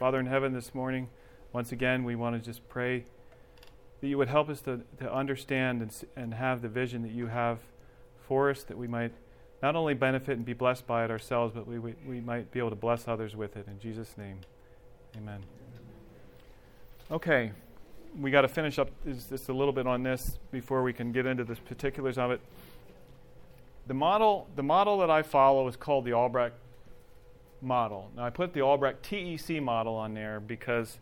Father in heaven, this morning, once again, we want to just pray that you would help us to, to understand and, and have the vision that you have for us, that we might not only benefit and be blessed by it ourselves, but we, we, we might be able to bless others with it. In Jesus' name, amen. Okay, we got to finish up just a little bit on this before we can get into the particulars of it. The model, the model that I follow is called the Albrecht model. Now, I put the Albrecht TEC model on there because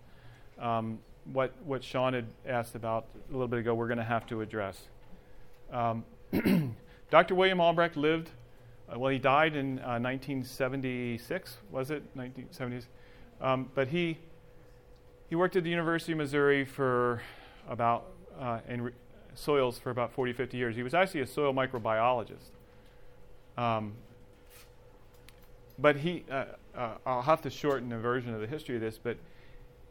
um, what, what Sean had asked about a little bit ago, we're going to have to address. Um, Dr. William Albrecht lived, uh, well, he died in uh, 1976, was it? 1970s. Um, but he, he worked at the University of Missouri for about, uh, in re- soils for about 40, 50 years. He was actually a soil microbiologist. Um, but he, uh, uh, I'll have to shorten a version of the history of this, but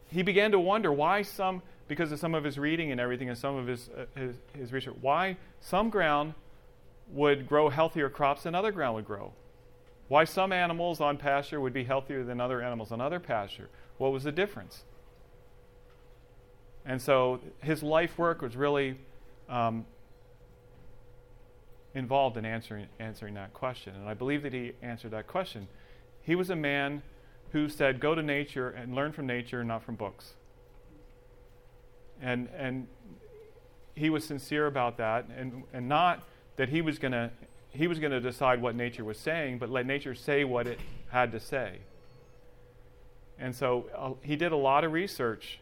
he began to wonder why some, because of some of his reading and everything and some of his, uh, his, his research, why some ground would grow healthier crops than other ground would grow. Why some animals on pasture would be healthier than other animals on other pasture. What was the difference? And so his life work was really um, involved in answering, answering that question. And I believe that he answered that question. He was a man who said, Go to nature and learn from nature, not from books. And, and he was sincere about that, and, and not that he was going to he was going to decide what nature was saying, but let nature say what it had to say. And so uh, he did a lot of research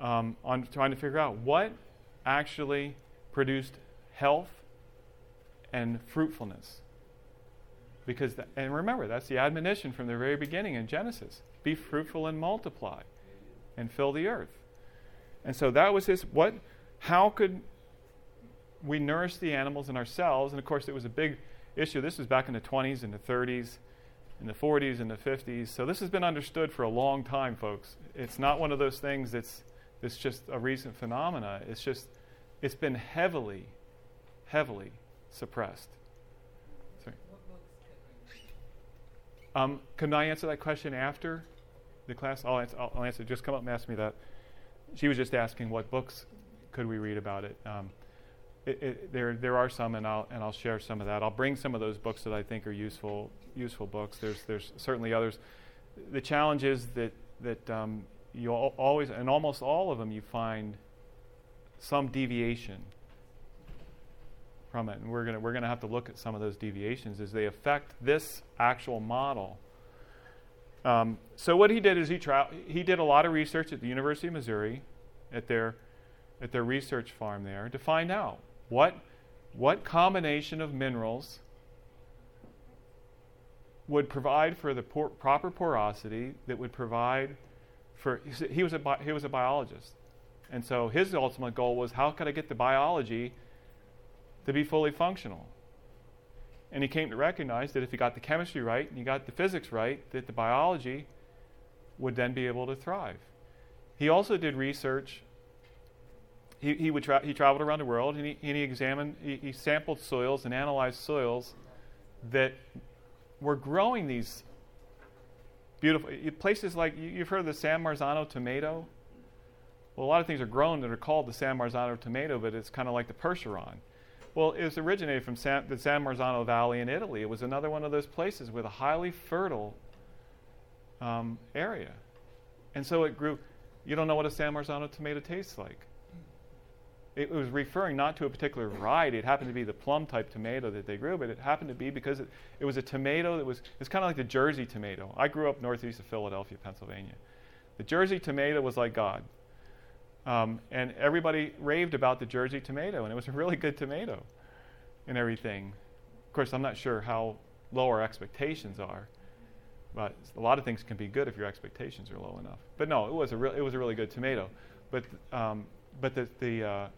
um, on trying to figure out what actually produced health and fruitfulness. Because, the, and remember, that's the admonition from the very beginning in Genesis be fruitful and multiply and fill the earth. And so that was his, what, how could we nourish the animals and ourselves? And of course, it was a big issue. This was back in the 20s and the 30s, in the 40s and the 50s. So this has been understood for a long time, folks. It's not one of those things that's, that's just a recent phenomena. It's just, it's been heavily, heavily suppressed. Sorry. What books? Um, can I answer that question after the class? I'll answer, I'll answer. Just come up and ask me that. She was just asking what books could we read about it. Um, it, it, there, there are some, and I'll and I'll share some of that. I'll bring some of those books that I think are useful, useful books. There's, there's certainly others. The challenge is that that um, you always, and almost all of them, you find some deviation from it. And we're going we're gonna have to look at some of those deviations as they affect this actual model. Um, so what he did is he, tra- he did a lot of research at the University of Missouri at their, at their research farm there to find out what, what combination of minerals would provide for the por- proper porosity that would provide for he was a bi- he was a biologist and so his ultimate goal was how could I get the biology to be fully functional. And he came to recognize that if he got the chemistry right and he got the physics right, that the biology would then be able to thrive. He also did research. He, he, would tra- he traveled around the world and he, and he examined, he, he sampled soils and analyzed soils that were growing these beautiful eh, places like you've heard of the San Marzano tomato. Well, a lot of things are grown that are called the San Marzano tomato, but it's kind of like the Percheron. Well, it was originated from San, the San Marzano Valley in Italy. It was another one of those places with a highly fertile um, area. And so it grew. You don't know what a San Marzano tomato tastes like. It was referring not to a particular variety. It happened to be the plum type tomato that they grew, but it happened to be because it, it was a tomato that was, it's kind of like the Jersey tomato. I grew up northeast of Philadelphia, Pennsylvania. The Jersey tomato was like God. Um, and everybody raved about the Jersey tomato, and it was a really good tomato and everything. Of course, I'm not sure how low our expectations are, but a lot of things can be good if your expectations are low enough. But no, it was a, re- it was a really good tomato. But, um, but the, the, uh,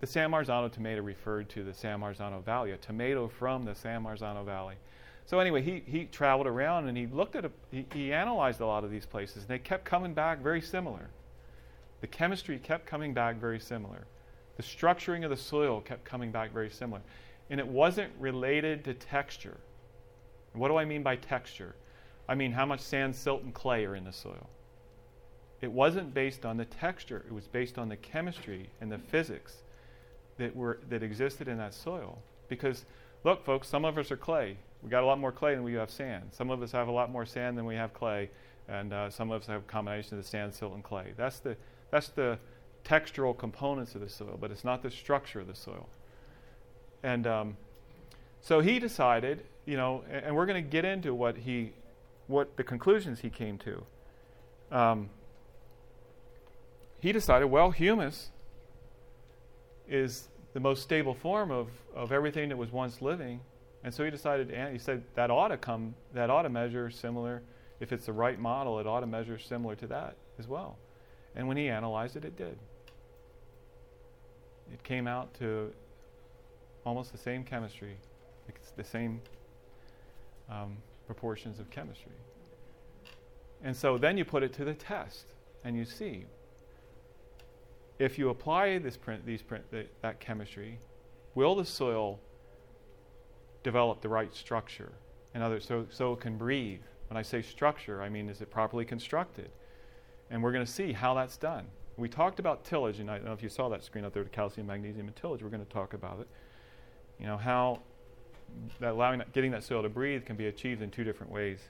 the San Marzano tomato referred to the San Marzano Valley, a tomato from the San Marzano Valley. So anyway, he, he traveled around and he looked at, a, he, he analyzed a lot of these places, and they kept coming back very similar. The chemistry kept coming back very similar. The structuring of the soil kept coming back very similar. And it wasn't related to texture. What do I mean by texture? I mean how much sand, silt, and clay are in the soil. it wasn't based on the texture, it was based on the chemistry and the physics that, were, that existed in that soil. Because, look, folks, some of us are clay. We got a lot more clay than we have sand. Some of us have a lot more sand than we have clay, and uh, some of us have a combination of the sand, silt, and clay. That's the, that's the textural components of the soil, but it's not the structure of the soil. And um, so he decided, you know, and, and we're going to get into what he, what the conclusions he came to. Um, he decided, well, humus is the most stable form of, of everything that was once living. And so he decided, and he said that ought to come, that ought to measure similar, if it's the right model, it ought to measure similar to that as well. And when he analyzed it, it did. It came out to almost the same chemistry, it's the same um, proportions of chemistry. And so then you put it to the test, and you see if you apply this print, these print, the, that chemistry, will the soil develop the right structure? In other, so so it can breathe. When I say structure, I mean is it properly constructed? And we're going to see how that's done. We talked about tillage, and I don't know if you saw that screen up there calcium, magnesium, and tillage. We're going to talk about it. You know how that allowing that, getting that soil to breathe can be achieved in two different ways.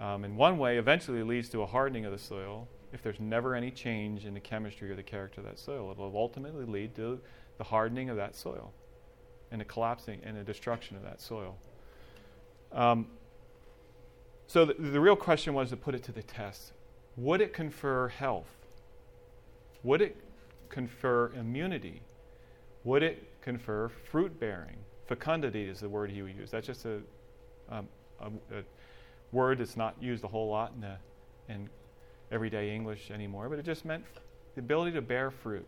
Um, and one way eventually leads to a hardening of the soil, if there's never any change in the chemistry or the character of that soil. It will ultimately lead to the hardening of that soil and the collapsing and the destruction of that soil. Um, so the, the real question was to put it to the test. Would it confer health? Would it confer immunity? Would it confer fruit bearing? Fecundity is the word he would use. That's just a, um, a, a word that's not used a whole lot in, the, in everyday English anymore, but it just meant the ability to bear fruit,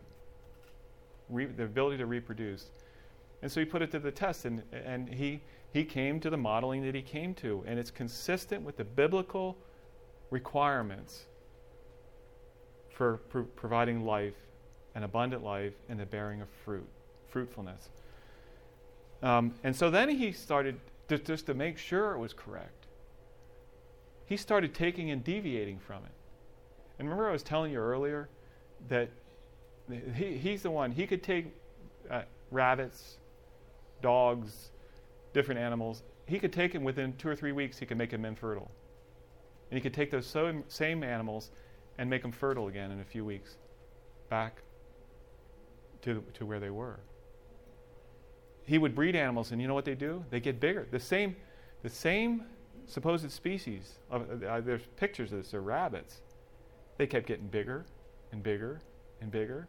re- the ability to reproduce. And so he put it to the test, and, and he, he came to the modeling that he came to, and it's consistent with the biblical requirements for pr- providing life, an abundant life, and the bearing of fruit, fruitfulness. Um, and so then he started, to, just to make sure it was correct, he started taking and deviating from it. And remember, I was telling you earlier that he, he's the one, he could take uh, rabbits, dogs, different animals, he could take them within two or three weeks, he could make them infertile. And he could take those so, same animals and make them fertile again in a few weeks, back to, to where they were. He would breed animals, and you know what they do? They get bigger. The same, the same supposed species, of, uh, there's pictures of this, they're rabbits they kept getting bigger and bigger and bigger.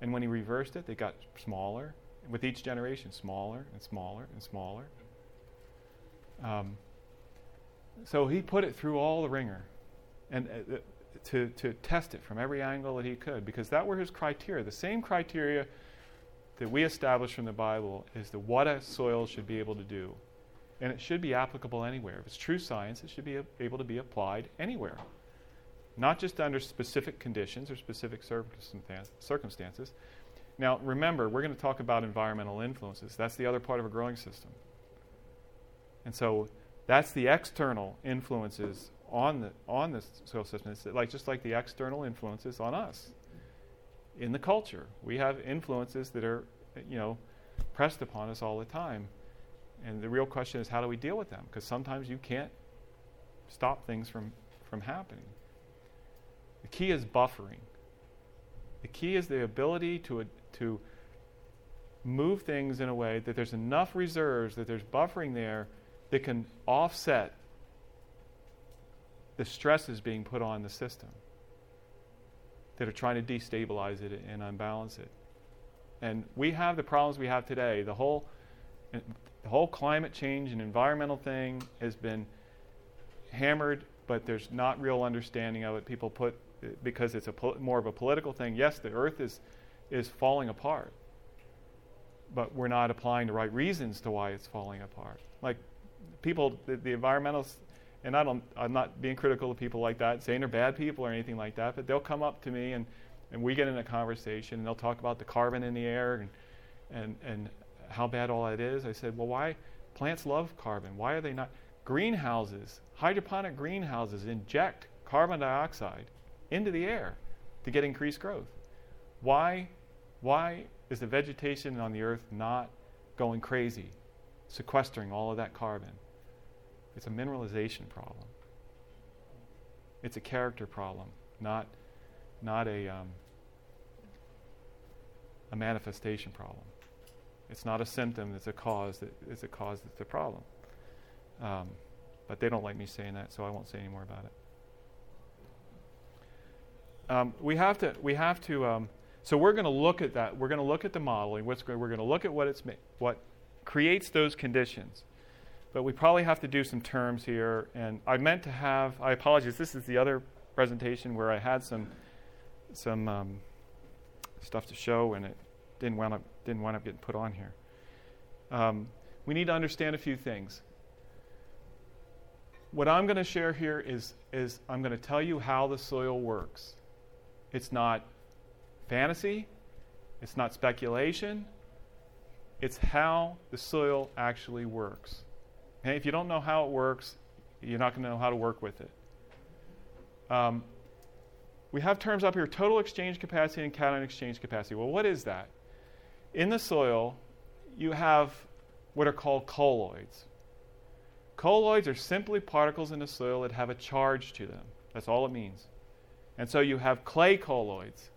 And when he reversed it, they got smaller. With each generation, smaller and smaller and smaller. Um, so he put it through all the ringer and uh, to, to test it from every angle that he could because that were his criteria. The same criteria that we establish from the Bible is the what a soil should be able to do. And it should be applicable anywhere. If it's true science, it should be able to be applied anywhere not just under specific conditions or specific circumstances. Now, remember, we're going to talk about environmental influences. That's the other part of a growing system. And so that's the external influences on the, on the soil system. It's like, just like the external influences on us in the culture. We have influences that are, you know, pressed upon us all the time. And the real question is how do we deal with them? Because sometimes you can't stop things from, from happening. The key is buffering. The key is the ability to, to move things in a way that there's enough reserves, that there's buffering there that can offset the stresses being put on the system that are trying to destabilize it and unbalance it. And we have the problems we have today. The whole, the whole climate change and environmental thing has been hammered, but there's not real understanding of it. People put because it's a pol- more of a political thing. Yes, the earth is, is falling apart, but we're not applying the right reasons to why it's falling apart. Like people, the, the environmentalists, and I don't, I'm not being critical of people like that, saying they're bad people or anything like that, but they'll come up to me and, and we get in a conversation and they'll talk about the carbon in the air and, and, and how bad all that is. I said, well, why? Plants love carbon. Why are they not? Greenhouses, hydroponic greenhouses inject carbon dioxide into the air to get increased growth. Why, why is the vegetation on the earth not going crazy, sequestering all of that carbon? It's a mineralization problem. It's a character problem, not, not a, um, a manifestation problem. It's not a symptom, it's a cause that it's a cause that's a problem. Um, but they don't like me saying that, so I won't say any more about it. Um, we have to, we have to, um, so we're going to look at that. We're going to look at the modeling. What's we're going to look at what it's what creates those conditions. But we probably have to do some terms here. And I meant to have. I apologize. This is the other presentation where I had some some um, stuff to show, and it didn't wind up didn't wind up getting put on here. Um, we need to understand a few things. What I'm going to share here is is I'm going to tell you how the soil works. It's not fantasy, it's not speculation, it's how the soil actually works. Okay? If you don't know how it works, you're not going to know how to work with it. Um, we have terms up here total exchange capacity and cation exchange capacity. Well, what is that? In the soil, you have what are called colloids. Colloids are simply particles in the soil that have a charge to them. That's all it means. And so you have clay colloids,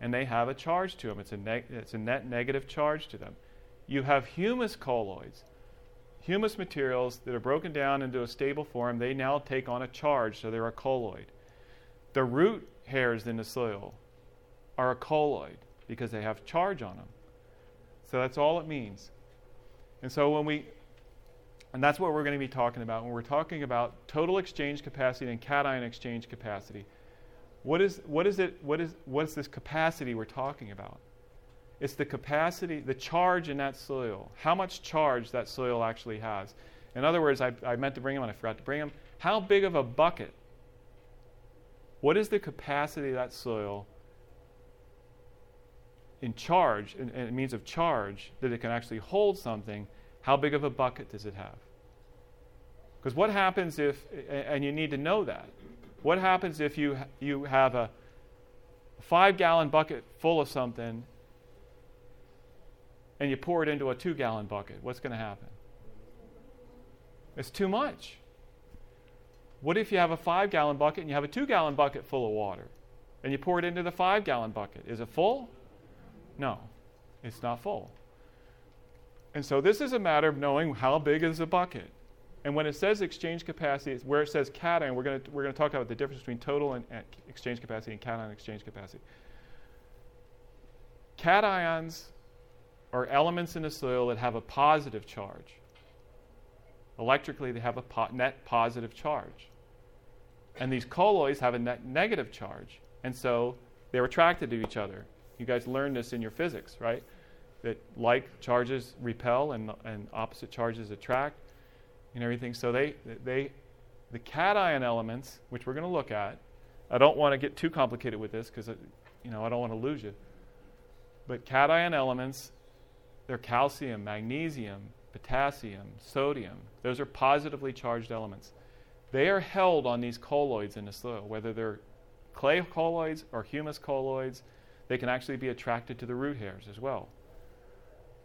and they have a charge to them. It's a, it's a net negative charge to them. You have humus colloids, humus materials that are broken down into a stable form. They now take on a charge, so they're a colloid. The root hairs in the soil are a colloid because they have charge on them. So that's all it means. And so when we and that's what we're going to be talking about when we're talking about total exchange capacity and cation exchange capacity. What is, what is it, what is, what is this capacity we're talking about? It's the capacity, the charge in that soil, how much charge that soil actually has. In other words, I, I meant to bring them and I forgot to bring them. How big of a bucket? What is the capacity of that soil in charge, in, in means of charge, that it can actually hold something? How big of a bucket does it have? Because what happens if, and you need to know that, what happens if you, you have a five gallon bucket full of something and you pour it into a two gallon bucket? What's going to happen? It's too much. What if you have a five gallon bucket and you have a two gallon bucket full of water and you pour it into the five gallon bucket? Is it full? No, it's not full. And so this is a matter of knowing how big is the bucket. And when it says exchange capacity, it's where it says cation, we're going we're to talk about the difference between total and, and exchange capacity and cation exchange capacity. Cations are elements in the soil that have a positive charge. Electrically, they have a po- net positive charge. And these colloids have a net negative charge. And so they're attracted to each other. You guys learned this in your physics, right? That like charges repel and, and opposite charges attract and everything. So they, they, the cation elements, which we're going to look at, I don't want to get too complicated with this because, uh, you know, I don't want to lose you. But cation elements, they're calcium, magnesium, potassium, sodium. Those are positively charged elements. They are held on these colloids in the soil, whether they're clay colloids or humus colloids. They can actually be attracted to the root hairs as well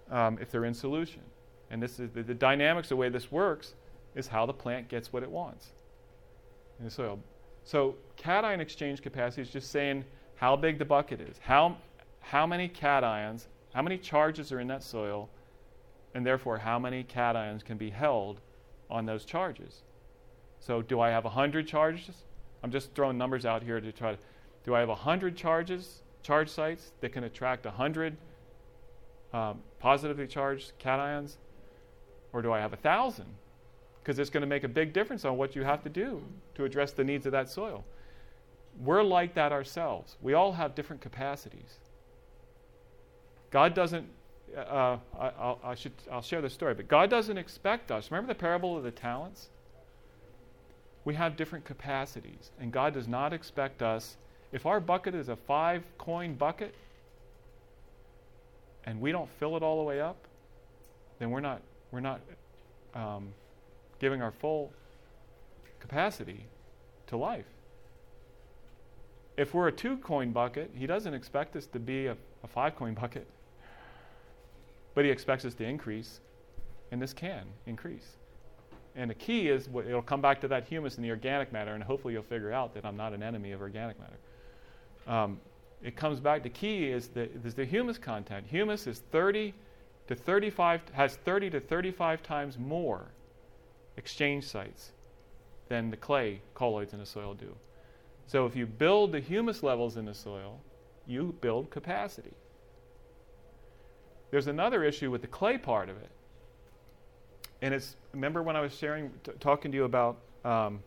um, if they're in solution. And this is the, the dynamics, the way this works, is how the plant gets what it wants in the soil. So cation exchange capacity is just saying how big the bucket is, how, how many cations, how many charges are in that soil, and therefore how many cations can be held on those charges. So do I have 100 charges? I'm just throwing numbers out here to try to. Do I have 100 charges, charge sites that can attract 100 um, positively charged cations? Or do I have a thousand? Because it's going to make a big difference on what you have to do to address the needs of that soil. We're like that ourselves. We all have different capacities. God doesn't. Uh, I, I'll, I should. I'll share this story, but God doesn't expect us. Remember the parable of the talents? We have different capacities, and God does not expect us. If our bucket is a five coin bucket, and we don't fill it all the way up, then we're not we're not um, giving our full capacity to life. if we're a two coin bucket, he doesn't expect us to be a, a five coin bucket, but he expects us to increase, and this can increase. And the key is it'll come back to that humus and the organic matter, and hopefully you'll figure out that I'm not an enemy of organic matter. Um, it comes back. The key is the, is the humus content. Humus is 30 to 35 has 30 to 35 times more exchange sites than the clay colloids in the soil do. So if you build the humus levels in the soil, you build capacity. There's another issue with the clay part of it. And it's, remember when I was sharing, t- talking to you about um,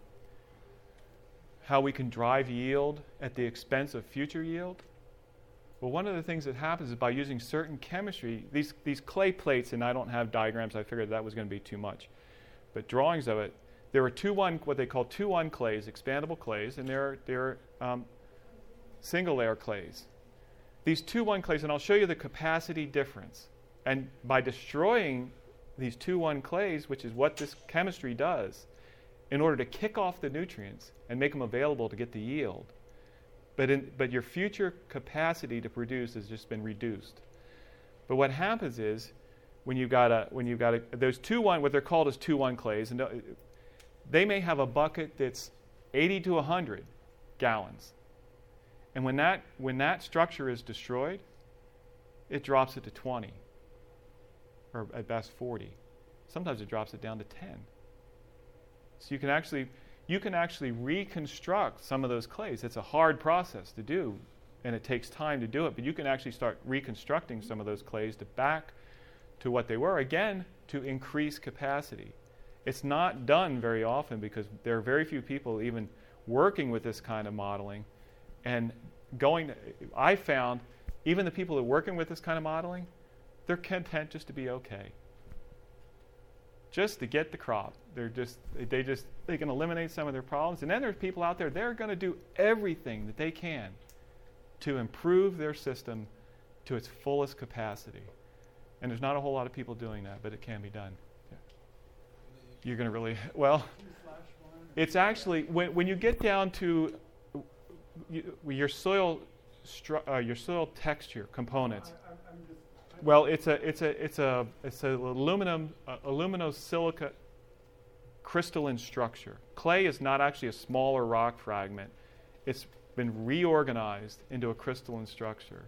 how we can drive yield at the expense of future yield? Well, one of the things that happens is by using certain chemistry, these, these clay plates, and I don't have diagrams, I figured that was going to be too much, but drawings of it, there are two one, what they call two one clays, expandable clays, and there are, there are um, single layer clays. These two one clays, and I'll show you the capacity difference. And by destroying these two one clays, which is what this chemistry does, in order to kick off the nutrients and make them available to get the yield. But, in, but your future capacity to produce has just been reduced. But what happens is when you've got a when you've got a those two one what they're called as two one clays and uh, they may have a bucket that's 80 to 100 gallons. And when that when that structure is destroyed, it drops it to 20 or at best 40. Sometimes it drops it down to 10. So you can actually you can actually reconstruct some of those clays. It's a hard process to do, and it takes time to do it, but you can actually start reconstructing some of those clays to back to what they were, again, to increase capacity. It's not done very often because there are very few people even working with this kind of modeling. And going, I found even the people that are working with this kind of modeling, they're content just to be okay just to get the crop. They're just they just they can eliminate some of their problems. And then there's people out there they're going to do everything that they can to improve their system to its fullest capacity. And there's not a whole lot of people doing that, but it can be done. Yeah. You're going to really well. It's actually when when you get down to you, your soil stru- uh, your soil texture components. Well, it's a it's a it's a it's a aluminum uh, aluminosilica crystalline structure. Clay is not actually a smaller rock fragment. It's been reorganized into a crystalline structure.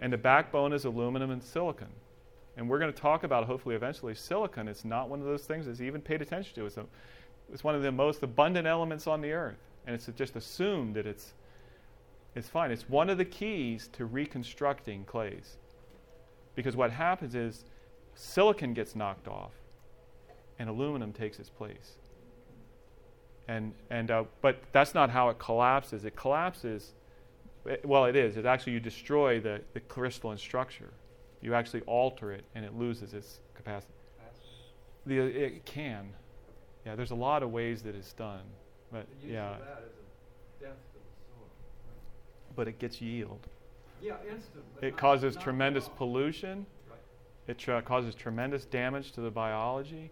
And the backbone is aluminum and silicon. And we're going to talk about, hopefully, eventually, silicon. It's not one of those things that's even paid attention to. It's, a, it's one of the most abundant elements on the earth. And it's just assumed that it's, it's fine. It's one of the keys to reconstructing clays. Because what happens is silicon gets knocked off and aluminum takes its place. And, and, uh, but that's not how it collapses. It collapses, it, well, it is. It actually, you destroy the, the crystalline structure. You actually alter it and it loses its capacity. The, it can. Yeah, there's a lot of ways that it's done. But yeah. But it gets yield. Yeah, instant. It causes tremendous pollution. Right. It tra- causes tremendous damage to the biology.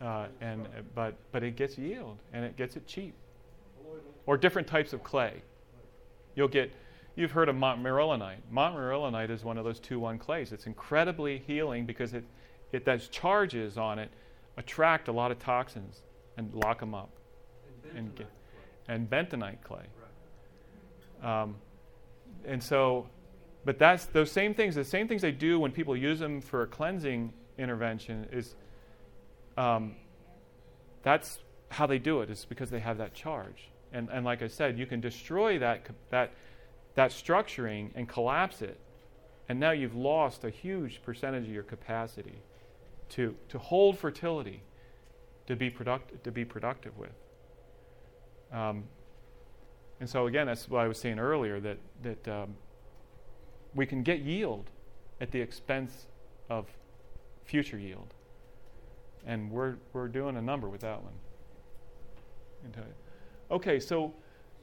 Uh, and but but it gets yield and it gets it cheap. Or different types of clay. You'll get you've heard of montmorillonite. Montmorillonite is one of those 2-1 clays. It's incredibly healing because it it those charges on it attract a lot of toxins and lock them up. And, and, and bentonite clay. Um, and so, but that's those same things, the same things they do when people use them for a cleansing intervention is um, that's how they do it, is because they have that charge. And, and like I said, you can destroy that, that, that structuring and collapse it. And now you've lost a huge percentage of your capacity to, to hold fertility, to be, product, to be productive with. Um, and so again, that's what I was saying earlier that that um, we can get yield at the expense of future yield, and we're we're doing a number with that one. Okay, so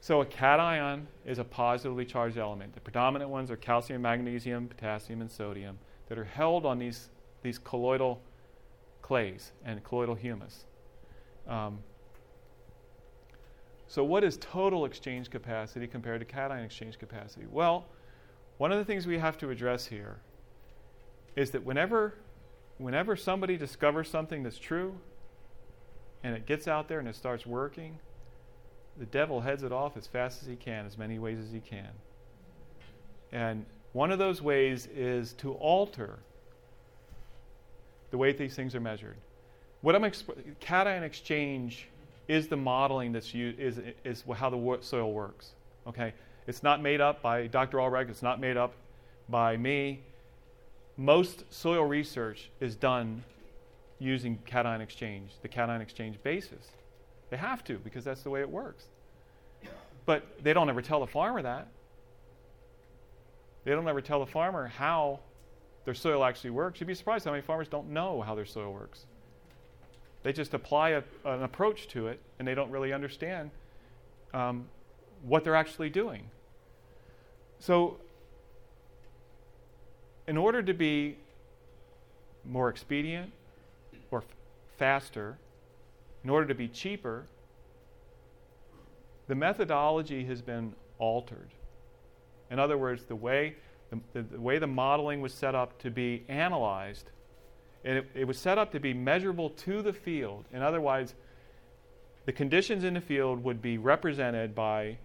so a cation is a positively charged element. The predominant ones are calcium, magnesium, potassium, and sodium that are held on these these colloidal clays and colloidal humus. Um, So, what is total exchange capacity compared to cation exchange capacity? Well, one of the things we have to address here is that whenever, whenever somebody discovers something that's true and it gets out there and it starts working, the devil heads it off as fast as he can, as many ways as he can. And one of those ways is to alter the way these things are measured. What I'm exp- cation exchange is the modeling that's used, is, is how the soil works. Okay, it's not made up by Dr. Albrecht. It's not made up by me. Most soil research is done using cation exchange, the cation exchange basis. They have to because that's the way it works. But they don't ever tell the farmer that. They don't ever tell the farmer how their soil actually works. You'd be surprised how many farmers don't know how their soil works. They just apply a, an approach to it and they don't really understand um, what they're actually doing. So, in order to be more expedient or f- faster, in order to be cheaper, the methodology has been altered. In other words, the way the, the, the way the modeling was set up to be analyzed, it, it was set up to be measurable to the field. and otherwise, the conditions in the field would be represented by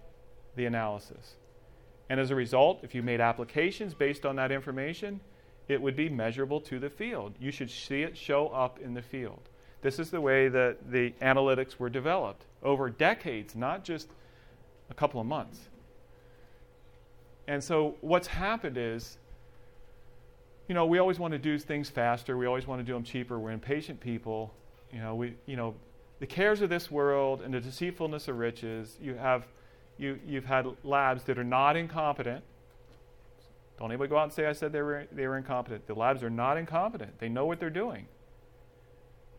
the analysis. And as a result, if you made applications based on that information, it would be measurable to the field. You should see it show up in the field. This is the way that the analytics were developed over decades, not just a couple of months. And so what's happened is, you know, we always want to do things faster. We always want to do them cheaper. We're impatient people. You know, we, you know, the cares of this world and the deceitfulness of riches. You have, you, you've had labs that are not incompetent. Don't anybody go out and say I said they were, they were incompetent. The labs are not incompetent. They know what they're doing.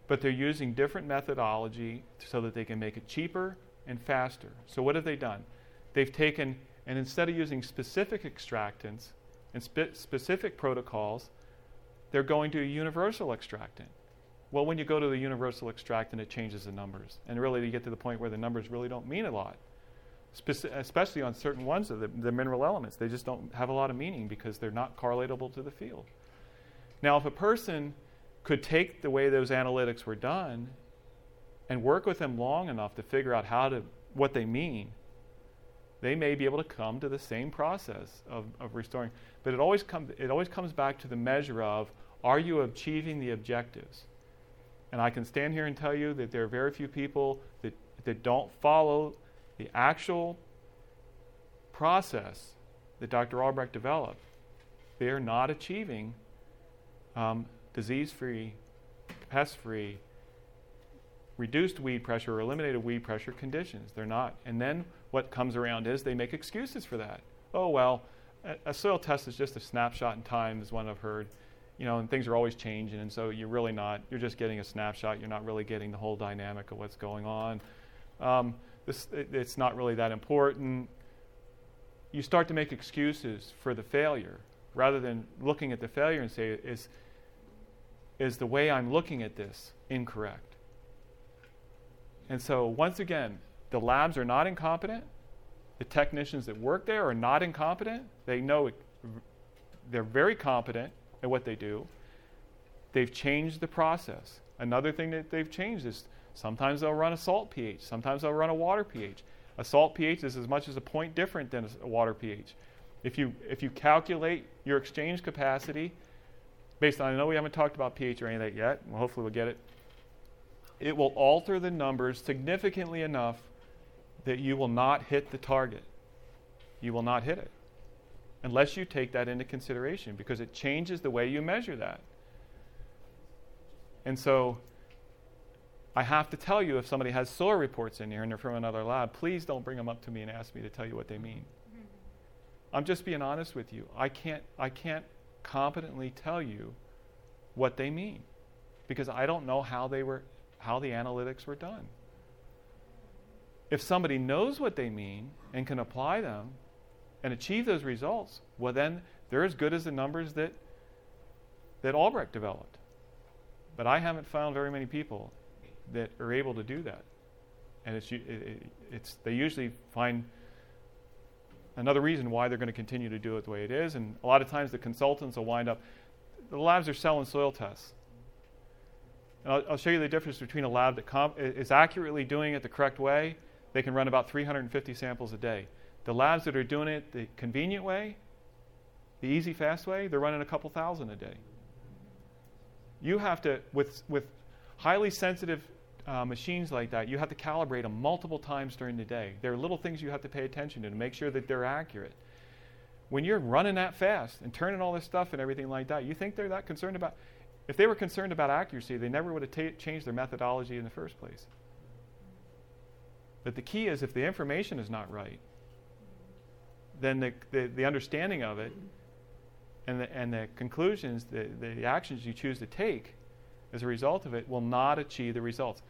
But they're using different methodology so that they can make it cheaper and faster. So what have they done? They've taken and instead of using specific extractants and spe- specific protocols, they're going to a universal extractant. Well, when you go to the universal extractant, it changes the numbers. And really, you get to the point where the numbers really don't mean a lot, Speci- especially on certain ones of the, the mineral elements. They just don't have a lot of meaning because they're not correlatable to the field. Now, if a person could take the way those analytics were done and work with them long enough to figure out how to what they mean, they may be able to come to the same process of, of restoring. But it always, it always comes back to the measure of are you achieving the objectives? And I can stand here and tell you that there are very few people that, that don't follow the actual process that Dr. Albrecht developed. They are not achieving um, disease free, pest free, reduced weed pressure or eliminated weed pressure conditions. They're not. And then what comes around is they make excuses for that. Oh, well, a, a soil test is just a snapshot in time, is one I've heard. You know, and things are always changing, and so you're really not, you're just getting a snapshot. You're not really getting the whole dynamic of what's going on. Um, this, it, it's not really that important. You start to make excuses for the failure rather than looking at the failure and say, is, is the way I'm looking at this incorrect? And so, once again, the labs are not incompetent. The technicians that work there are not incompetent. They know it, they're very competent at what they do. They've changed the process. Another thing that they've changed is sometimes they'll run a salt pH, sometimes they'll run a water pH. A salt pH is as much as a point different than a water pH. If you, if you calculate your exchange capacity based on, I know we haven't talked about pH or any of that yet, well, hopefully we'll get it it will alter the numbers significantly enough that you will not hit the target. You will not hit it unless you take that into consideration because it changes the way you measure that. And so I have to tell you if somebody has soil reports in here and they're from another lab, please don't bring them up to me and ask me to tell you what they mean. I'm just being honest with you. I can't I can't competently tell you what they mean because I don't know how they were how the analytics were done. If somebody knows what they mean and can apply them and achieve those results, well, then they're as good as the numbers that, that Albrecht developed. But I haven't found very many people that are able to do that. and it's, it, it's they usually find another reason why they're going to continue to do it the way it is. And a lot of times the consultants will wind up, the labs are selling soil tests. And I'll, I'll show you the difference between a lab that comp- is accurately doing it the correct way. They can run about 350 samples a day. The labs that are doing it the convenient way, the easy, fast way, they're running a couple thousand a day. You have to, with, with highly sensitive uh, machines like that, you have to calibrate them multiple times during the day. There are little things you have to pay attention to to make sure that they're accurate. When you're running that fast and turning all this stuff and everything like that, you think they're that concerned about? If they were concerned about accuracy, they never would have changed their methodology in the first place. But the key is if the information is not right, then the, the, the understanding of it and the, and the conclusions, the, the actions you choose to take as a result of it will not achieve the results.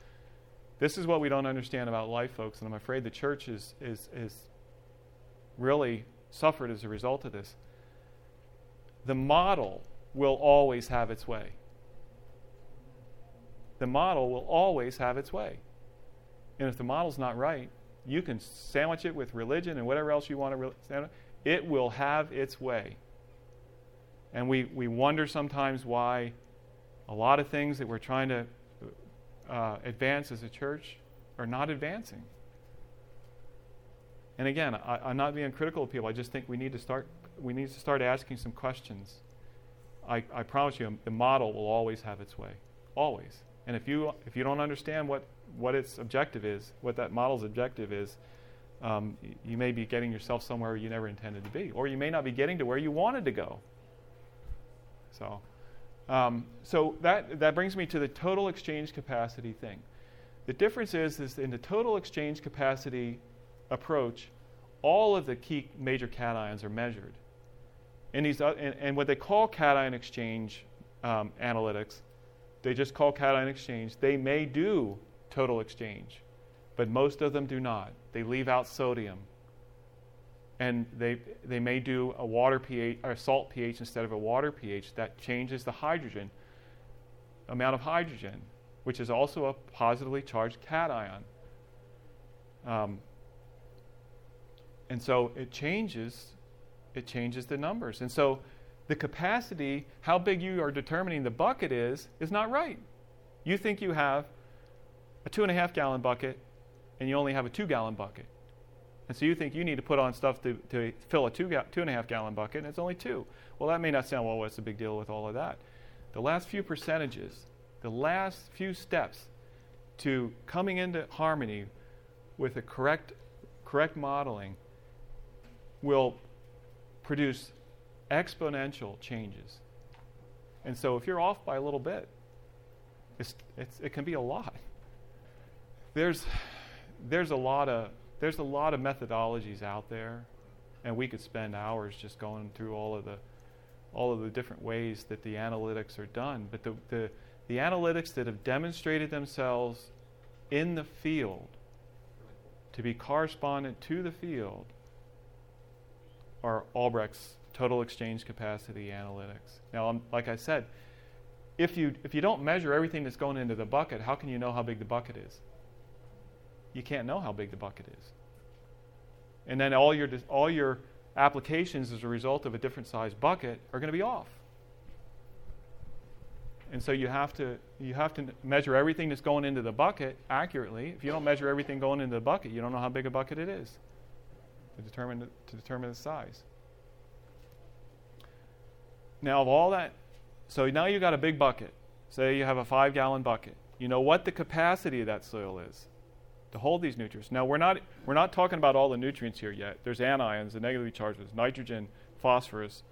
This is what we don't understand about life, folks, and I'm afraid the church is, is, is really suffered as a result of this. The model will always have its way. The model will always have its way. And if the model's not right, you can sandwich it with religion and whatever else you want to sandwich. It will have its way. And we, we wonder sometimes why a lot of things that we're trying to uh, advance as a church are not advancing. And again, I, am not being critical of people. I just think we need to start. We need to start asking some questions. I, I promise you, the model will always have its way, always. And if you if you don't understand what what its objective is, what that model's objective is, um, you may be getting yourself somewhere you never intended to be, or you may not be getting to where you wanted to go. So. Um, so that, that brings me to the total exchange capacity thing. The difference is, is in the total exchange capacity approach, all of the key major cations are measured. In these, uh, and, and, what they call cation exchange um, analytics, they just call cation exchange. They may do total exchange, but most of them do not. They leave out sodium and they, they may do a water pH or salt pH instead of a water pH that changes the hydrogen amount of hydrogen, which is also a positively charged cation. Um, and so it changes, it changes the numbers. And so the capacity, how big you are determining the bucket is, is not right. You think you have a two and a half gallon bucket and you only have a two gallon bucket. And so you think you need to put on stuff to, to fill a two, ga- two and a half gallon bucket, and it's only two. Well, that may not sound, well, what's the big deal with all of that? The last few percentages, the last few steps to coming into harmony with the correct, correct modeling will produce exponential changes. And so if you're off by a little bit, it's, it's, it can be a lot. There's, there's a lot of there's a lot of methodologies out there, and we could spend hours just going through all of the all of the different ways that the analytics are done. But the, the, the analytics that have demonstrated themselves in the field to be correspondent to the field are Albrecht's total exchange capacity analytics. Now, um, like I said, if you, if you don't measure everything that's going into the bucket, how can you know how big the bucket is? You can't know how big the bucket is. And then all your, all your applications as a result of a different size bucket are going to be off. And so you have to you have to measure everything that's going into the bucket accurately. If you don't measure everything going into the bucket, you don't know how big a bucket it is to determine the, to determine the size. Now of all that, so now you've got a big bucket. Say you have a five gallon bucket. You know what the capacity of that soil is to hold these nutrients. Now we're not we're not talking about all the nutrients here yet. There's anions, the negatively charged ones, nitrogen, phosphorus,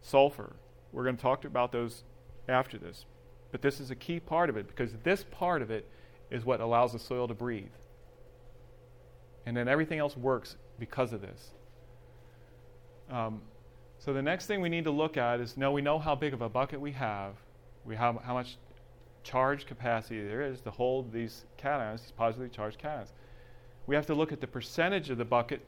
sulfur. We're going to talk about those after this. But this is a key part of it because this part of it is what allows the soil to breathe. And then everything else works because of this. Um, so the next thing we need to look at is now we know how big of a bucket we have. We have how much charge capacity there is to hold these cations, these positively charged cations. We have to look at the percentage of the bucket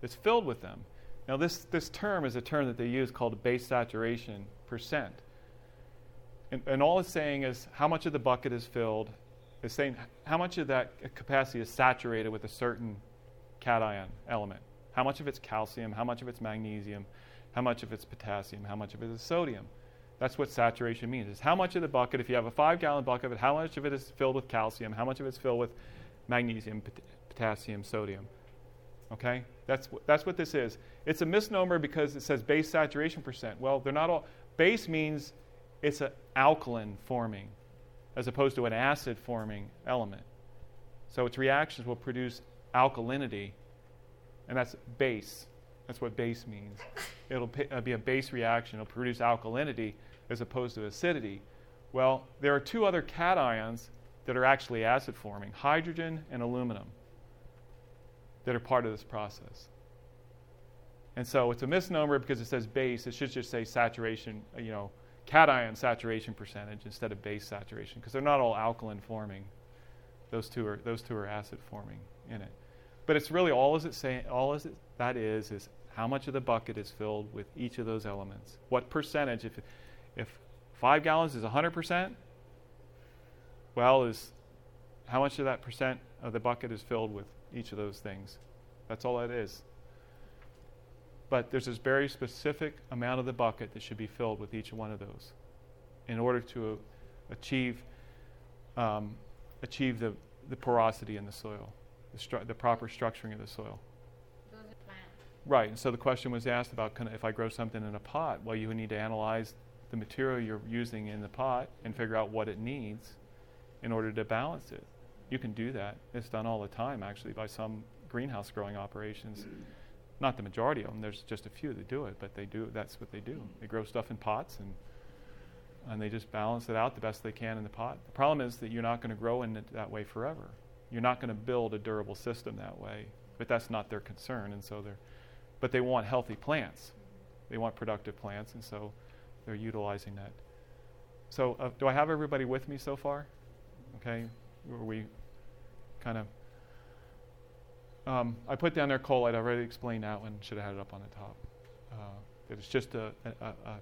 that's filled with them. Now, this, this term is a term that they use called base saturation percent. And, and all it's saying is how much of the bucket is filled is saying how much of that capacity is saturated with a certain cation element. How much of it's calcium, how much of it's magnesium, how much of it's potassium, how much of it is sodium. That's what saturation means. Is how much of the bucket, if you have a five gallon bucket it, how much of it is filled with calcium, how much of it's filled with magnesium, pot- potassium, sodium. Okay? That's, that's what this is. It's a misnomer because it says base saturation percent. Well, they're not all. Base means it's an alkaline forming as opposed to an acid forming element. So its reactions will produce alkalinity, and that's base. That's what base means. It'll uh, be a base reaction. It'll produce alkalinity as opposed to acidity. Well, there are two other cations that are actually acid forming hydrogen and aluminum that are part of this process. And so it's a misnomer because it says base. It should just say saturation, uh, you know, cation saturation percentage instead of base saturation because they're not all alkaline forming. Those two are those two are acid forming in it. But it's really all is it saying all is it that is is how much of the bucket is filled with each of those elements. What percentage if if 5 gallons is 100%, well is how much of that percent of the bucket is filled with each of those things. That's all that is. But there's this very specific amount of the bucket that should be filled with each one of those in order to achieve, um, achieve the, the porosity in the soil, the, stru- the proper structuring of the soil. Right, and so the question was asked about kind of if I grow something in a pot, well, you would need to analyze the material you're using in the pot and figure out what it needs in order to balance it. You can do that. It's done all the time, actually, by some greenhouse growing operations. Not the majority of them. There's just a few that do it, but they do. That's what they do. They grow stuff in pots and and they just balance it out the best they can in the pot. The problem is that you're not going to grow in it that way forever. You're not going to build a durable system that way. But that's not their concern, and so they're. But they want healthy plants. They want productive plants, and so they're utilizing that. So, uh, do I have everybody with me so far? Okay, were we kind of um, I put down there coal. I'd already explained that one. Should have had it up on the top. Uh, it's just a, a, a,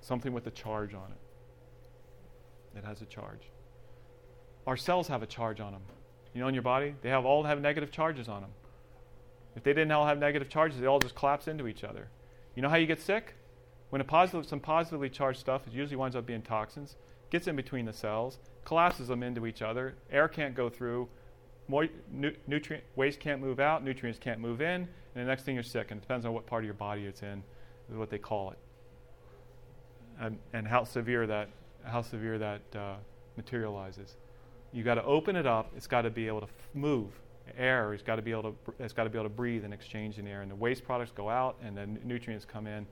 something with a charge on it. It has a charge. Our cells have a charge on them. You know, in your body, they have all have negative charges on them. If they didn't all have negative charges, they all just collapse into each other. You know how you get sick? When a positive, some positively charged stuff, it usually winds up being toxins, gets in between the cells, collapses them into each other. Air can't go through more nu- nutrient waste can't move out, nutrients can't move in, and the next thing you're sick. And it depends on what part of your body it's in, is what they call it, and, and how severe that how severe that uh, materializes. You got to open it up. It's got to be able to move. Air has got to be able to it's got to be able to breathe and exchange in air, and the waste products go out, and then nutrients come in,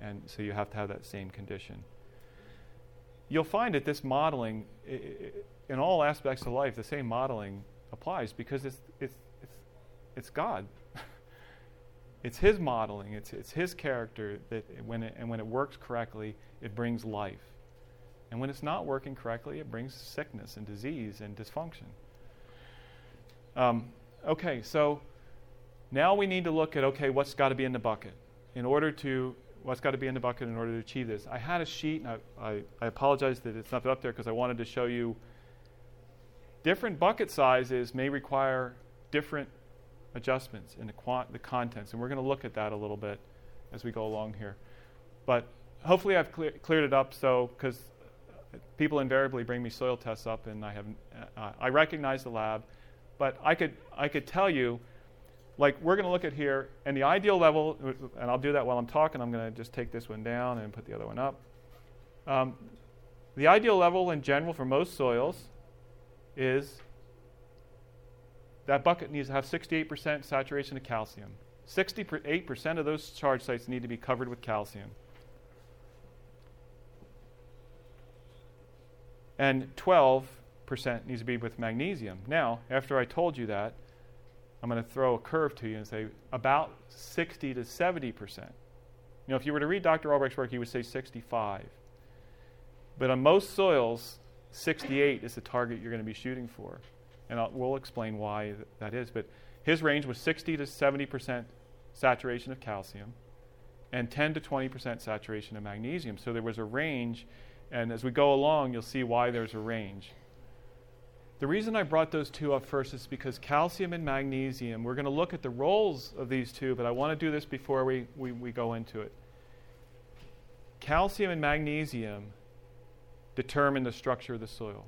and so you have to have that same condition. You'll find that this modeling, in all aspects of life, the same modeling applies because it's, it's, it's, it's God. it's His modeling, it's, it's His character that when it, and when it works correctly, it brings life. And when it's not working correctly, it brings sickness and disease and dysfunction. Um, okay, so now we need to look at okay, what's got to be in the bucket in order to what's got to be in the bucket in order to achieve this. I had a sheet, and I, I, I apologize that it's not up there because I wanted to show you different bucket sizes may require different adjustments in the, quant- the contents, and we're going to look at that a little bit as we go along here. But hopefully, I've clear- cleared it up. So, because people invariably bring me soil tests up, and I have uh, I recognize the lab, but I could I could tell you, like we're going to look at here, and the ideal level, and I'll do that while I'm talking. I'm going to just take this one down and put the other one up. Um, the ideal level in general for most soils is that bucket needs to have 68% saturation of calcium. 68% of those charge sites need to be covered with calcium. And 12% needs to be with magnesium. Now, after I told you that, I'm going to throw a curve to you and say about 60 to 70%. You know, if you were to read Dr. Albrecht's work, he would say 65. But on most soils, 68 is the target you're going to be shooting for. And I'll, we'll explain why that is. But his range was 60 to 70% saturation of calcium and 10 to 20% saturation of magnesium. So there was a range. And as we go along, you'll see why there's a range. The reason I brought those two up first is because calcium and magnesium, we're going to look at the roles of these two, but I want to do this before we, we, we go into it. Calcium and magnesium determine the structure of the soil.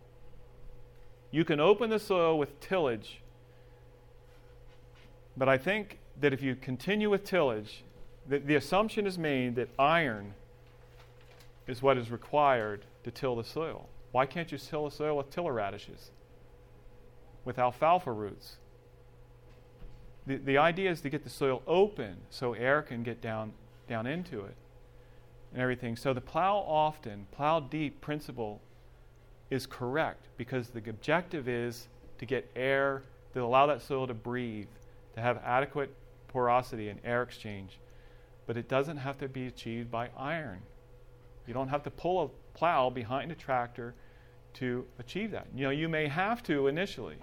You can open the soil with tillage, but I think that if you continue with tillage, the, the assumption is made that iron is what is required to till the soil. Why can't you till the soil with tiller radishes? with alfalfa roots. The, the idea is to get the soil open so air can get down, down into it and everything. So the plow often, plow deep principle is correct because the objective is to get air, to allow that soil to breathe, to have adequate porosity and air exchange. But it doesn't have to be achieved by iron. You don't have to pull a plow behind a tractor to achieve that. You know, you may have to initially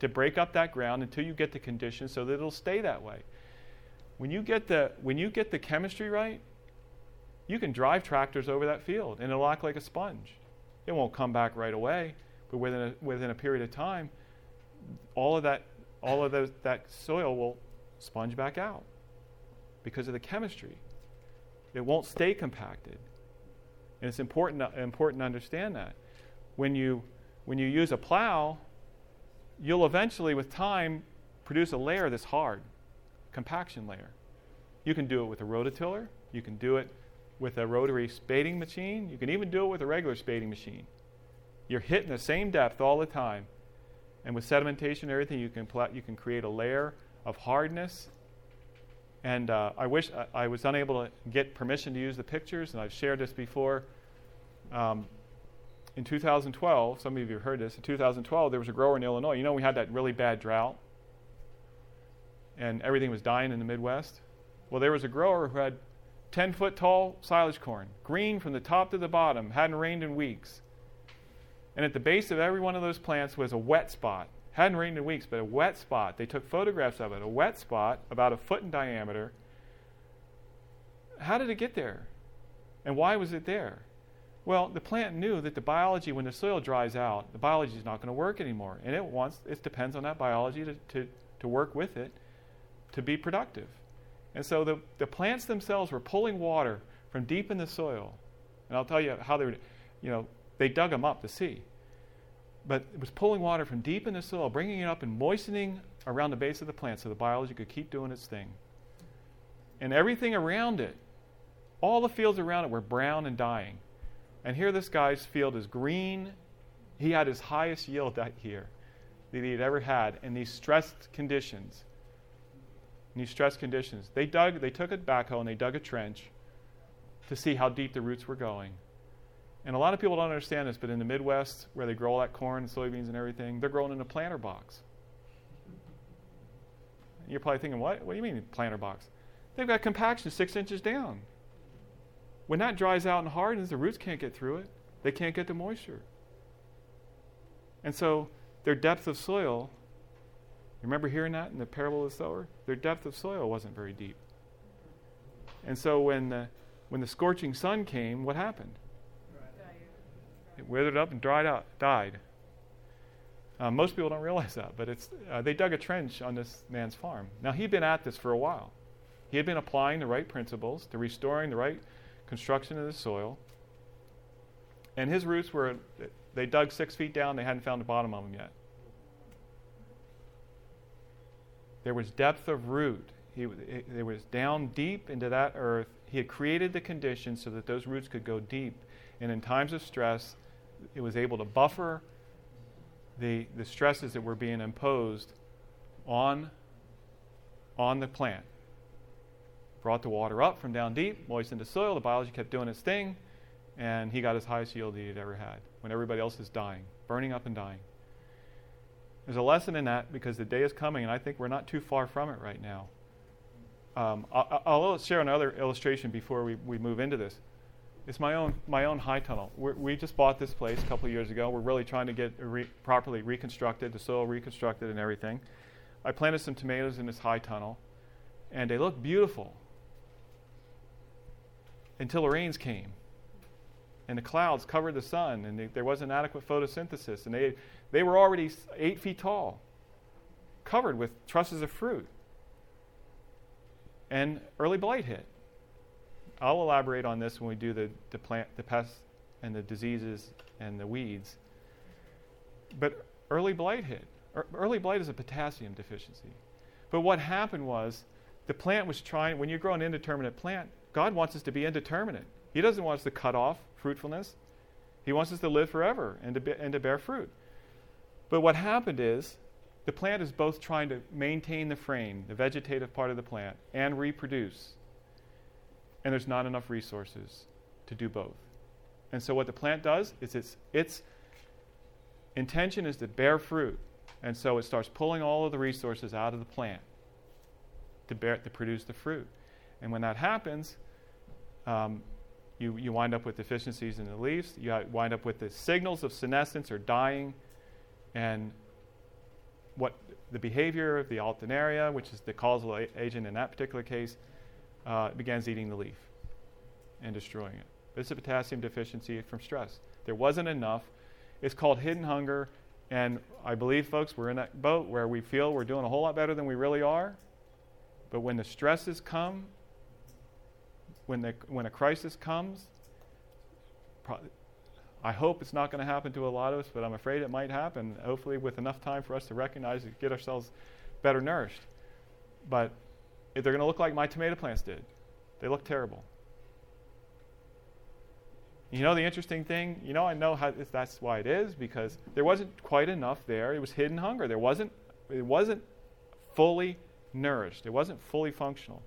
to break up that ground until you get the conditions so that it'll stay that way. When you get the, when you get the chemistry right, you can drive tractors over that field and it'll act like a sponge. It won't come back right away, but within a, within a period of time, all of that, all of those, that soil will sponge back out because of the chemistry. It won't stay compacted. And it's important to, important to understand that. When you, when you use a plow, you'll eventually, with time, produce a layer that's hard, compaction layer. You can do it with a rototiller. You can do it with a rotary spading machine. You can even do it with a regular spading machine. You're hitting the same depth all the time. And with sedimentation and everything, you can, pl- you can create a layer of hardness. And uh, I wish I, I, was unable to get permission to use the pictures, and I've shared this before. Um, in 2012, some of you have heard this, in 2012, there was a grower in Illinois. You know, we had that really bad drought and everything was dying in the Midwest. Well, there was a grower who had 10 foot tall silage corn, green from the top to the bottom, hadn't rained in weeks. And at the base of every one of those plants was a wet spot. Hadn't rained in weeks, but a wet spot. They took photographs of it, a wet spot about a foot in diameter. How did it get there? And why was it there? Well, the plant knew that the biology, when the soil dries out, the biology is not going to work anymore. And it wants, it depends on that biology to, to, to work with it to be productive. And so the, the plants themselves were pulling water from deep in the soil. And I'll tell you how they were, you know, they dug them up to see. But it was pulling water from deep in the soil, bringing it up and moistening around the base of the plant so the biology could keep doing its thing. And everything around it, all the fields around it were brown and dying. And here this guy's field is green. He had his highest yield that year that he had ever had in these stressed conditions. In these stressed conditions. They dug, they took a backhoe and they dug a trench to see how deep the roots were going. And a lot of people don't understand this, but in the Midwest, where they grow all that corn and soybeans and everything, they're growing in a planter box. You're probably thinking, what? What do you mean planter box? They've got compaction six inches down. When that dries out and hardens, the roots can't get through it. They can't get the moisture. And so their depth of soil, You remember hearing that in the parable of the sower? Their depth of soil wasn't very deep. And so when the, when the scorching sun came, what happened? It withered up and dried out, died. Uh, most people don't realize that, but it's, uh, they dug a trench on this man's farm. Now, he'd been at this for a while. He had been applying the right principles to restoring the right construction of the soil. And his roots were, they dug six feet down, they hadn't found the bottom of them yet. There was depth of root. He, it was down deep into that earth. He had created the conditions so that those roots could go deep. And in times of stress, it was able to buffer the, the stresses that were being imposed on, on the plant brought the water up from down deep, moistened the soil, the biology kept doing its thing, and he got his highest yield he had ever had when everybody else is dying, burning up and dying. There's a lesson in that because the day is coming, and I think we're not too far from it right now. Um, I'll, I'll, share another illustration before we, we move into this. It's my own my own high tunnel. We're, we just bought this place a couple years ago. We're really trying to get re- properly reconstructed, the soil reconstructed, and everything. I planted some tomatoes in this high tunnel, and they look beautiful until the rains came. and the clouds covered the sun, and they, there wasn't adequate photosynthesis, and they, they were already eight feet tall, covered with trusses of fruit. And early blight hit. I'll elaborate on this when we do the, the plant, the pests and the diseases and the weeds. But early blight hit. Early blight is a potassium deficiency. But what happened was the plant was trying, when you grow an indeterminate plant, God wants us to be indeterminate. He doesn't want us to cut off fruitfulness. He wants us to live forever and to, be, and to bear fruit. But what happened is the plant is both trying to maintain the frame, the vegetative part of the plant, and reproduce. And there's not enough resources to do both. And so what the plant does is its, its intention is to bear fruit. And so it starts pulling all of the resources out of the plant to, bear, to produce the fruit. And when that happens, um, you, you wind up with deficiencies in the leaves. You wind up with the signals of senescence or dying. And what the behavior of the alternaria, which is the causal a- agent in that particular case, uh, begins eating the leaf and destroying it. It's a potassium deficiency from stress. There wasn't enough. It's called hidden hunger. And I believe, folks, we're in that boat where we feel we're doing a whole lot better than we really are. But when the stresses come, when, the, when a crisis comes, I hope it's not going to happen to a lot of us, but I'm afraid it might happen, hopefully, with enough time for us to recognize and get ourselves better nourished. But they're going to look like my tomato plants did. They look terrible. You know the interesting thing? You know, I know how that's why it is because there wasn't quite enough there. It was hidden hunger. There wasn't it wasn't fully nourished. It wasn't fully functional.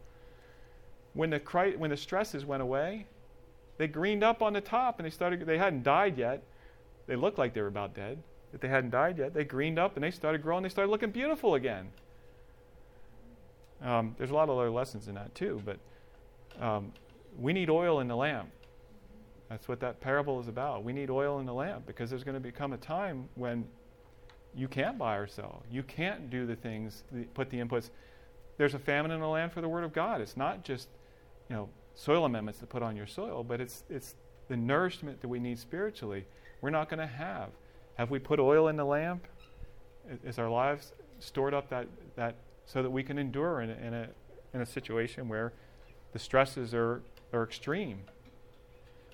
When the, when the stresses went away, they greened up on the top and they started, they hadn't died yet. They looked like they were about dead, but they hadn't died yet. They greened up and they started growing. They started looking beautiful again. Um, there's a lot of other lessons in that too, but um, we need oil in the lamp. That's what that parable is about. We need oil in the lamp because there's going to become a time when you can't buy or sell. You can't do the things, put the inputs. There's a famine in the land for the Word of God. It's not just you know, soil amendments to put on your soil, but it's, it's the nourishment that we need spiritually. We're not going to have. Have we put oil in the lamp? Is our lives stored up that, that so that we can endure in, in, a, in a situation where the stresses are, are extreme?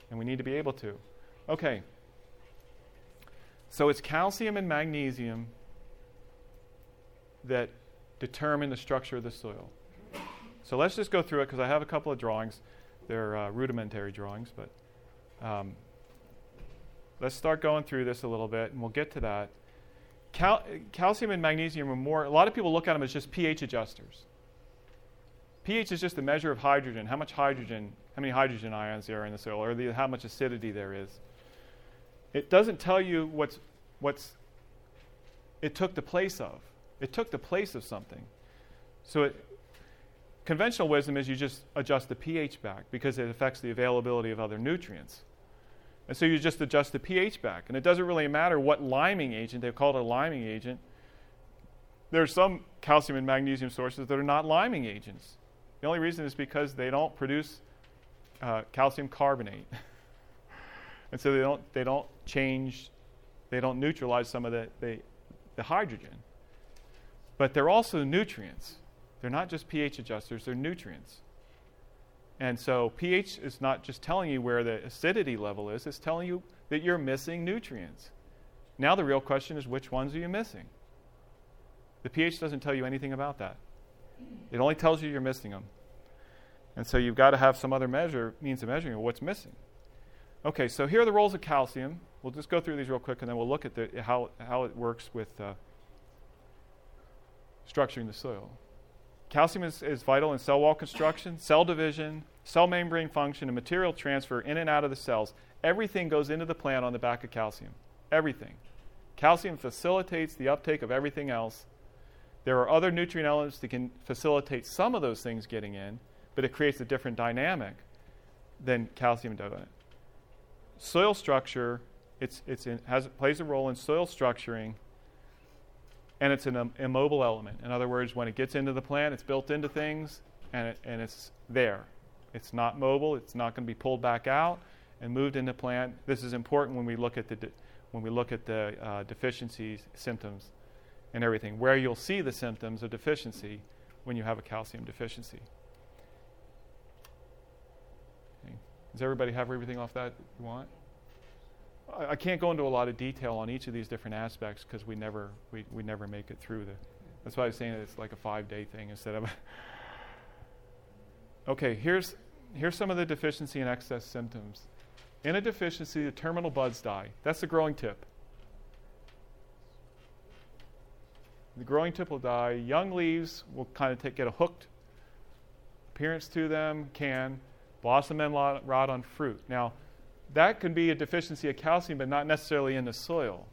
And we need to be able to. Okay. So it's calcium and magnesium that determine the structure of the soil. So let's just go through it because I have a couple of drawings. They're uh, rudimentary drawings, but um, let's start going through this a little bit, and we'll get to that. Cal- calcium and magnesium are more. A lot of people look at them as just pH adjusters. pH is just a measure of hydrogen. How much hydrogen? How many hydrogen ions there are in the soil, or the, how much acidity there is. It doesn't tell you what's what's. It took the place of. It took the place of something. So it, Conventional wisdom is you just adjust the pH back because it affects the availability of other nutrients. And so you just adjust the pH back. And it doesn't really matter what liming agent, they call it a liming agent. There are some calcium and magnesium sources that are not liming agents. The only reason is because they don't produce uh, calcium carbonate. and so they don't, they don't change, they don't neutralize some of the, the, the hydrogen. But they're also nutrients. They're not just pH adjusters, they're nutrients. And so pH is not just telling you where the acidity level is, it's telling you that you're missing nutrients. Now the real question is which ones are you missing? The pH doesn't tell you anything about that. It only tells you you're missing them. And so you've got to have some other measure, means of measuring what's missing. Okay, so here are the roles of calcium. We'll just go through these real quick and then we'll look at the, how, how it works with uh, structuring the soil. Calcium is, is vital in cell wall construction, cell division, cell membrane function, and material transfer in and out of the cells. Everything goes into the plant on the back of calcium. Everything. Calcium facilitates the uptake of everything else. There are other nutrient elements that can facilitate some of those things getting in, but it creates a different dynamic than calcium does. Soil structure it's, it's in, has, plays a role in soil structuring and it's an immobile element. In other words, when it gets into the plant, it's built into things and, it, and it's there. It's not mobile, it's not going to be pulled back out, and moved into plant. This is important when we look at the de- when we look at the uh, deficiencies symptoms and everything. Where you'll see the symptoms of deficiency when you have a calcium deficiency. Okay. Does everybody have everything off that you want? I, I can't go into a lot of detail on each of these different aspects because we never we, we never make it through the. That's why I was saying it's like a five day thing instead of. okay, here's here's some of the deficiency and excess symptoms. In a deficiency, the terminal buds die. That's the growing tip. The growing tip will die. Young leaves will kind of take, get a hooked appearance to them, can. Blossom end rot on fruit. Now, that can be a deficiency of calcium, but not necessarily in the soil.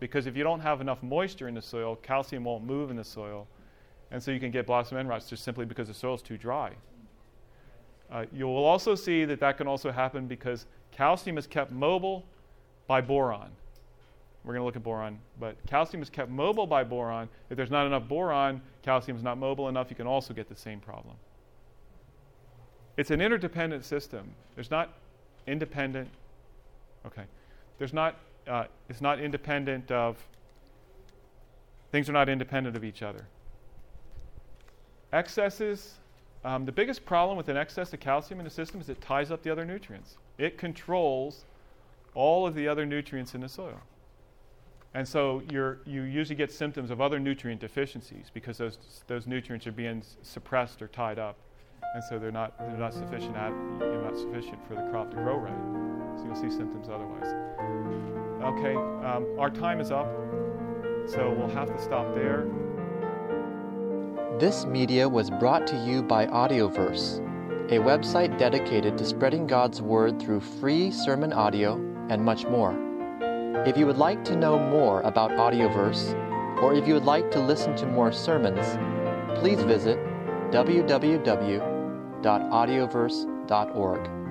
Because if you don't have enough moisture in the soil, calcium won't move in the soil. And so you can get blossom end rots just simply because the soil is too dry. Uh, you will also see that that can also happen because calcium is kept mobile by boron. We're going to look at boron, but calcium is kept mobile by boron. If there's not enough boron, calcium is not mobile enough, you can also get the same problem. It's an interdependent system. There's not independent, okay, there's not, uh, it's not independent of, things are not independent of each other. Excesses, um, the biggest problem with an excess of calcium in the system is it ties up the other nutrients. It controls all of the other nutrients in the soil. And so you usually get symptoms of other nutrient deficiencies because those, those nutrients are being suppressed or tied up. And so they're not, they're not, sufficient at, you're not sufficient for the crop to grow right. So you'll see symptoms otherwise. Okay, um, our time is up, so we'll have to stop there. This media was brought to you by Audioverse, a website dedicated to spreading God's Word through free sermon audio and much more. If you would like to know more about Audioverse, or if you would like to listen to more sermons, please visit www.audioverse.org.